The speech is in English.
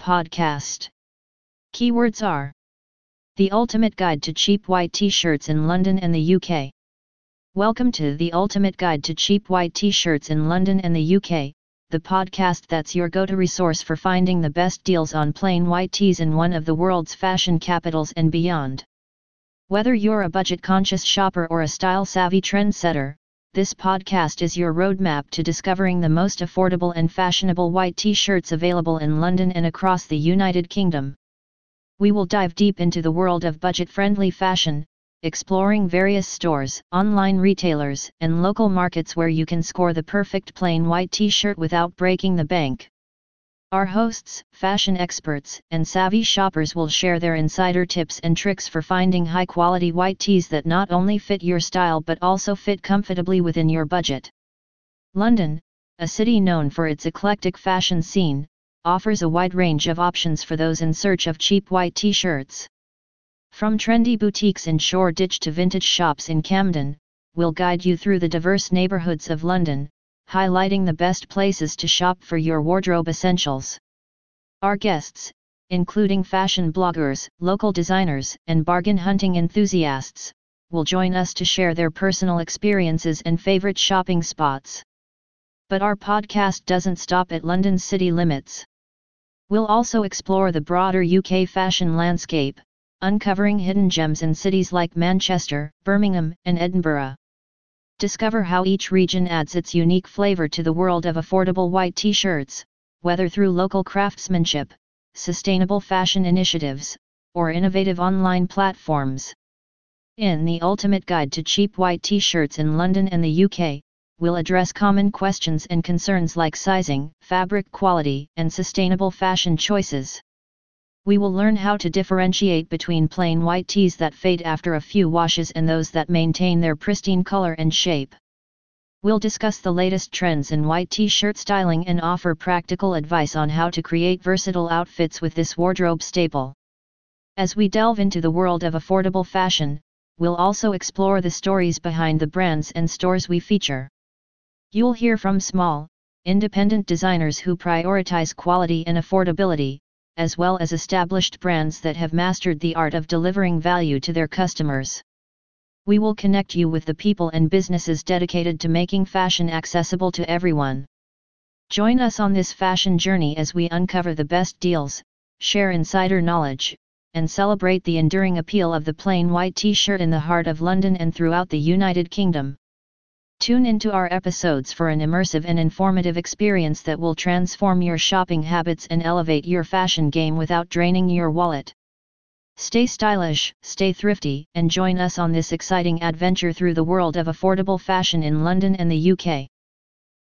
podcast. Keywords are The Ultimate Guide to Cheap White T-shirts in London and the UK. Welcome to The Ultimate Guide to Cheap White T-shirts in London and the UK, the podcast that's your go-to resource for finding the best deals on plain white tees in one of the world's fashion capitals and beyond. Whether you're a budget-conscious shopper or a style-savvy trendsetter, this podcast is your roadmap to discovering the most affordable and fashionable white t-shirts available in London and across the United Kingdom. We will dive deep into the world of budget-friendly fashion, exploring various stores, online retailers, and local markets where you can score the perfect plain white t-shirt without breaking the bank. Our hosts, fashion experts, and savvy shoppers will share their insider tips and tricks for finding high quality white tees that not only fit your style but also fit comfortably within your budget. London, a city known for its eclectic fashion scene, offers a wide range of options for those in search of cheap white t shirts. From trendy boutiques in Shoreditch to vintage shops in Camden, we'll guide you through the diverse neighbourhoods of London, highlighting the best places to shop for your wardrobe essentials. Our guests, including fashion bloggers, local designers, and bargain hunting enthusiasts, will join us to share their personal experiences and favorite shopping spots. But our podcast doesn't stop at London's city limits. We'll also explore the broader UK fashion landscape, uncovering hidden gems in cities like Manchester, Birmingham, and Edinburgh. Discover how each region adds its unique flavor to the world of affordable white t-shirts, whether through local craftsmanship, sustainable fashion initiatives, or innovative online platforms. In the ultimate guide to cheap white t-shirts in London and the UK, we'll address common questions and concerns like sizing, fabric quality, and sustainable fashion choices we will learn how to differentiate between plain white tees that fade after a few washes and those that maintain their pristine color and shape. We'll discuss the latest trends in white t-shirt styling and offer practical advice on how to create versatile outfits with this wardrobe staple. As we delve into the world of affordable fashion, we'll also explore the stories behind the brands and stores we feature. You'll hear from small, independent designers who prioritize quality and affordability, as well as established brands that have mastered the art of delivering value to their customers. We will connect you with the people and businesses dedicated to making fashion accessible to everyone. Join us on this fashion journey as we uncover the best deals, share insider knowledge, and celebrate the enduring appeal of the plain white t-shirt in the heart of London and throughout the United Kingdom. Tune into our episodes for an immersive and informative experience that will transform your shopping habits and elevate your fashion game without draining your wallet. Stay stylish, stay thrifty, and join us on this exciting adventure through the world of affordable fashion in London and the UK.